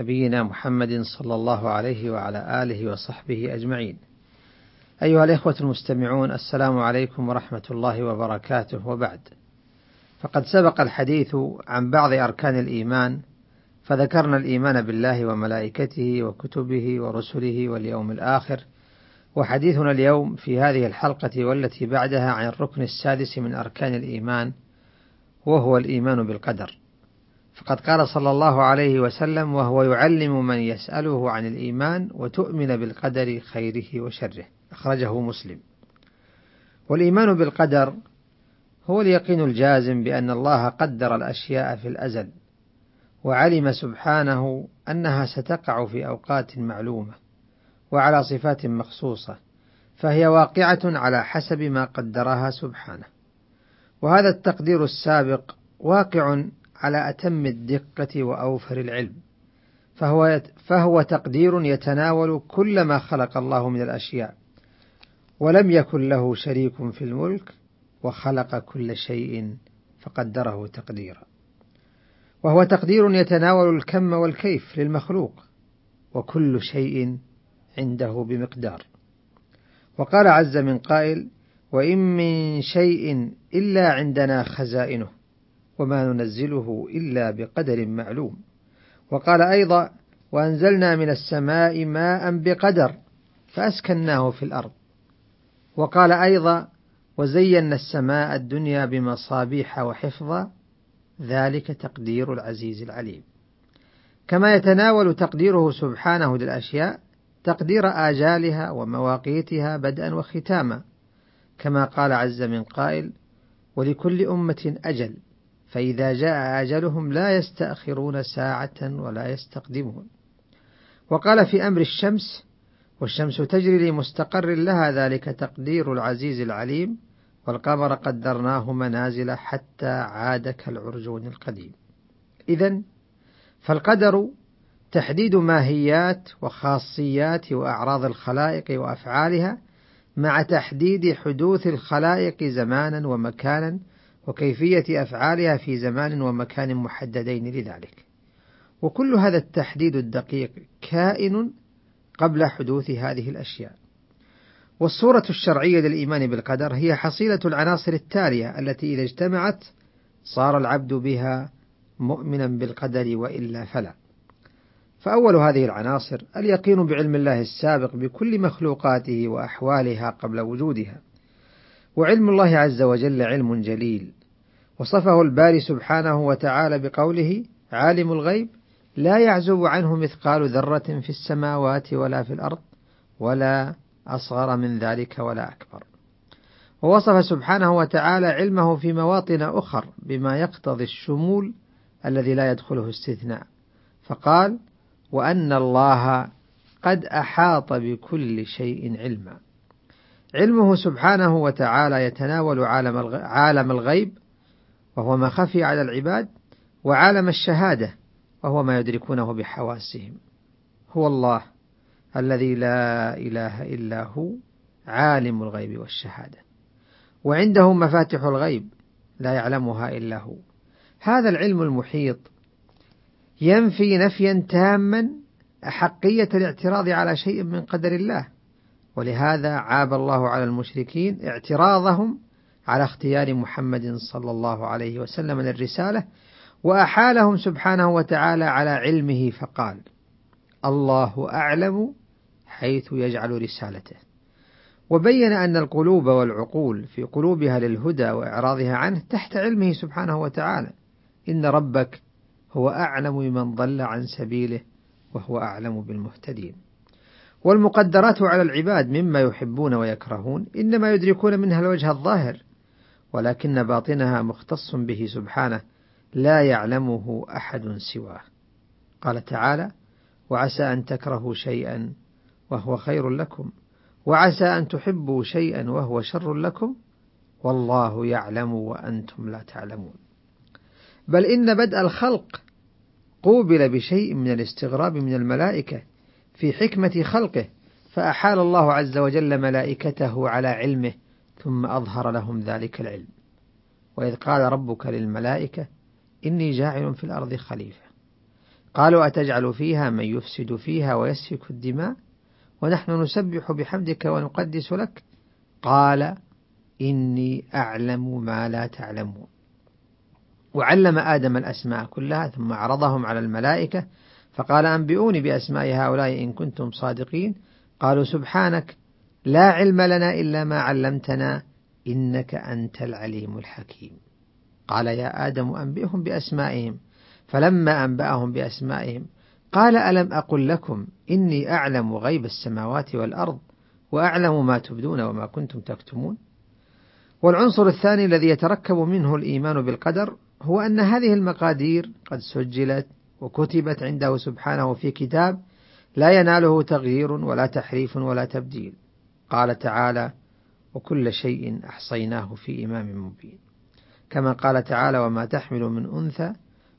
نبينا محمد صلى الله عليه وعلى آله وصحبه أجمعين. أيها الإخوة المستمعون السلام عليكم ورحمة الله وبركاته وبعد. فقد سبق الحديث عن بعض أركان الإيمان فذكرنا الإيمان بالله وملائكته وكتبه ورسله واليوم الآخر وحديثنا اليوم في هذه الحلقة والتي بعدها عن الركن السادس من أركان الإيمان وهو الإيمان بالقدر فقد قال صلى الله عليه وسلم وهو يعلم من يسأله عن الإيمان وتؤمن بالقدر خيره وشره. أخرجه مسلم. والإيمان بالقدر هو اليقين الجازم بأن الله قدر الأشياء في الأزل وعلم سبحانه أنها ستقع في أوقات معلومة وعلى صفات مخصوصة فهي واقعة على حسب ما قدرها سبحانه. وهذا التقدير السابق واقع على أتم الدقة وأوفر العلم. فهو, فهو تقدير يتناول كل ما خلق الله من الأشياء. ولم يكن له شريك في الملك وخلق كل شيء فقدره تقديرا. وهو تقدير يتناول الكم والكيف للمخلوق وكل شيء عنده بمقدار. وقال عز من قائل وإن من شيء إلا عندنا خزائنه. وما ننزله إلا بقدر معلوم. وقال أيضا وأنزلنا من السماء ماء بقدر فأسكناه في الأرض. وقال أيضا وزينا السماء الدنيا بمصابيح وحفظا ذلك تقدير العزيز العليم. كما يتناول تقديره سبحانه للأشياء تقدير آجالها ومواقيتها بدءا وختاما كما قال عز من قائل ولكل أمة أجل. فإذا جاء أجلهم لا يستأخرون ساعة ولا يستقدمون. وقال في أمر الشمس والشمس تجري لمستقر لها ذلك تقدير العزيز العليم والقمر قدرناه منازل حتى عاد كالعرجون القديم. إذا فالقدر تحديد ماهيات وخاصيات وأعراض الخلائق وأفعالها مع تحديد حدوث الخلائق زمانا ومكانا وكيفية أفعالها في زمان ومكان محددين لذلك. وكل هذا التحديد الدقيق كائن قبل حدوث هذه الأشياء. والصورة الشرعية للإيمان بالقدر هي حصيلة العناصر التالية التي إذا اجتمعت صار العبد بها مؤمنا بالقدر وإلا فلا. فأول هذه العناصر اليقين بعلم الله السابق بكل مخلوقاته وأحوالها قبل وجودها، وعلم الله عز وجل علم جليل، وصفه الباري سبحانه وتعالى بقوله: عالم الغيب لا يعزب عنه مثقال ذرة في السماوات ولا في الأرض، ولا أصغر من ذلك ولا أكبر. ووصف سبحانه وتعالى علمه في مواطن أخر بما يقتضي الشمول الذي لا يدخله استثناء، فقال: وأن الله قد أحاط بكل شيء علما. علمه سبحانه وتعالى يتناول عالم عالم الغيب وهو ما خفي على العباد وعالم الشهادة وهو ما يدركونه بحواسهم. هو الله الذي لا إله إلا هو عالم الغيب والشهادة. وعنده مفاتح الغيب لا يعلمها إلا هو. هذا العلم المحيط ينفي نفيا تاما أحقية الاعتراض على شيء من قدر الله ولهذا عاب الله على المشركين اعتراضهم على اختيار محمد صلى الله عليه وسلم للرسالة وأحالهم سبحانه وتعالى على علمه فقال الله أعلم حيث يجعل رسالته وبين أن القلوب والعقول في قلوبها للهدى وإعراضها عنه تحت علمه سبحانه وتعالى إن ربك هو أعلم بمن ضل عن سبيله وهو أعلم بالمهتدين. والمقدرات على العباد مما يحبون ويكرهون إنما يدركون منها الوجه الظاهر، ولكن باطنها مختص به سبحانه لا يعلمه أحد سواه. قال تعالى: وعسى أن تكرهوا شيئا وهو خير لكم وعسى أن تحبوا شيئا وهو شر لكم والله يعلم وأنتم لا تعلمون بل إن بدء الخلق قوبل بشيء من الاستغراب من الملائكة في حكمة خلقه فأحال الله عز وجل ملائكته على علمه ثم أظهر لهم ذلك العلم. وإذ قال ربك للملائكة إني جاعل في الأرض خليفة. قالوا أتجعل فيها من يفسد فيها ويسفك الدماء؟ ونحن نسبح بحمدك ونقدس لك؟ قال إني أعلم ما لا تعلمون. وعلم آدم الأسماء كلها ثم عرضهم على الملائكة فقال أنبئوني بأسماء هؤلاء إن كنتم صادقين. قالوا سبحانك لا علم لنا إلا ما علمتنا إنك أنت العليم الحكيم. قال يا آدم أنبئهم بأسمائهم. فلما أنبأهم بأسمائهم قال ألم أقل لكم إني أعلم غيب السماوات والأرض وأعلم ما تبدون وما كنتم تكتمون؟ والعنصر الثاني الذي يتركب منه الإيمان بالقدر هو أن هذه المقادير قد سجلت وكتبت عنده سبحانه في كتاب لا يناله تغيير ولا تحريف ولا تبديل. قال تعالى وكل شيء أحصيناه في إمام مبين كما قال تعالى وما تحمل من أنثى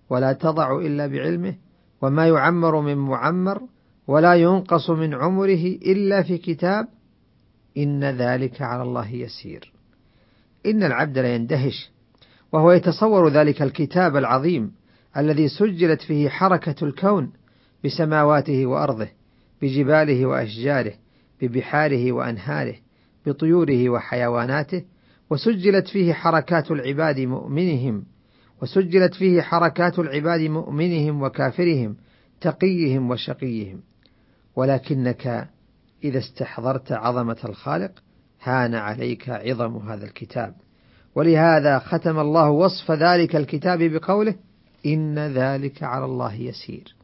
ولا تضع إلا بعلمه وما يعمر من معمر ولا ينقص من عمره إلا في كتاب إن ذلك على الله يسير إن العبد ليندهش وهو يتصور ذلك الكتاب العظيم. الذي سجلت فيه حركة الكون بسماواته وأرضه بجباله وأشجاره ببحاره وأنهاره بطيوره وحيواناته وسجلت فيه حركات العباد مؤمنهم وسجلت فيه حركات العباد مؤمنهم وكافرهم تقيهم وشقيهم. ولكنك إذا استحضرت عظمة الخالق هان عليك عظم هذا الكتاب. ولهذا ختم الله وصف ذلك الكتاب بقوله إن ذلك على الله يسير.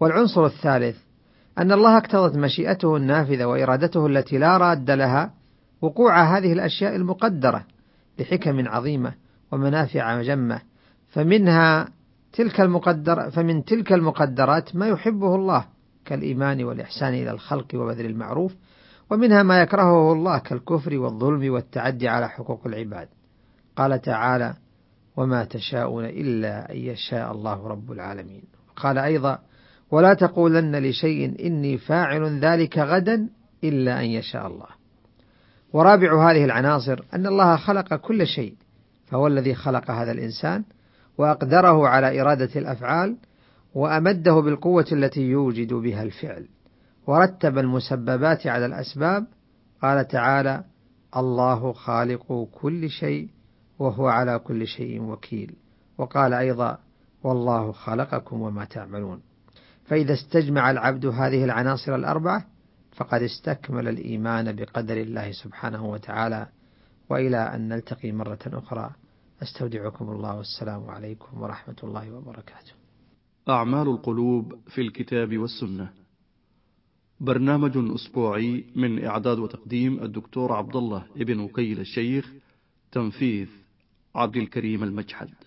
والعنصر الثالث أن الله اقتضت مشيئته النافذة وإرادته التي لا راد لها وقوع هذه الأشياء المقدرة لحكم عظيمة ومنافع جمة. فمنها تلك المقدر فمن تلك المقدرات ما يحبه الله كالإيمان والإحسان إلى الخلق وبذل المعروف ومنها ما يكرهه الله كالكفر والظلم والتعدي على حقوق العباد. قال تعالى وما تشاءون إلا أن يشاء الله رب العالمين. قال أيضا ولا تقولن لشيء إني فاعل ذلك غدا إلا أن يشاء الله. ورابع هذه العناصر أن الله خلق كل شيء فهو الذي خلق هذا الإنسان وأقدره على إرادة الأفعال وأمده بالقوة التي يوجد بها الفعل ورتب المسببات على الأسباب. قال تعالى الله خالق كل شيء وهو على كل شيء وكيل وقال أيضا والله خلقكم وما تعملون فإذا استجمع العبد هذه العناصر الأربعة فقد استكمل الإيمان بقدر الله سبحانه وتعالى وإلى أن نلتقي مرة أخرى أستودعكم الله والسلام عليكم ورحمة الله وبركاته. أعمال القلوب في الكتاب والسنة. برنامج أسبوعي من إعداد وتقديم الدكتور عبد الله ابن وكيل الشيخ تنفيذ عبد الكريم المجحد.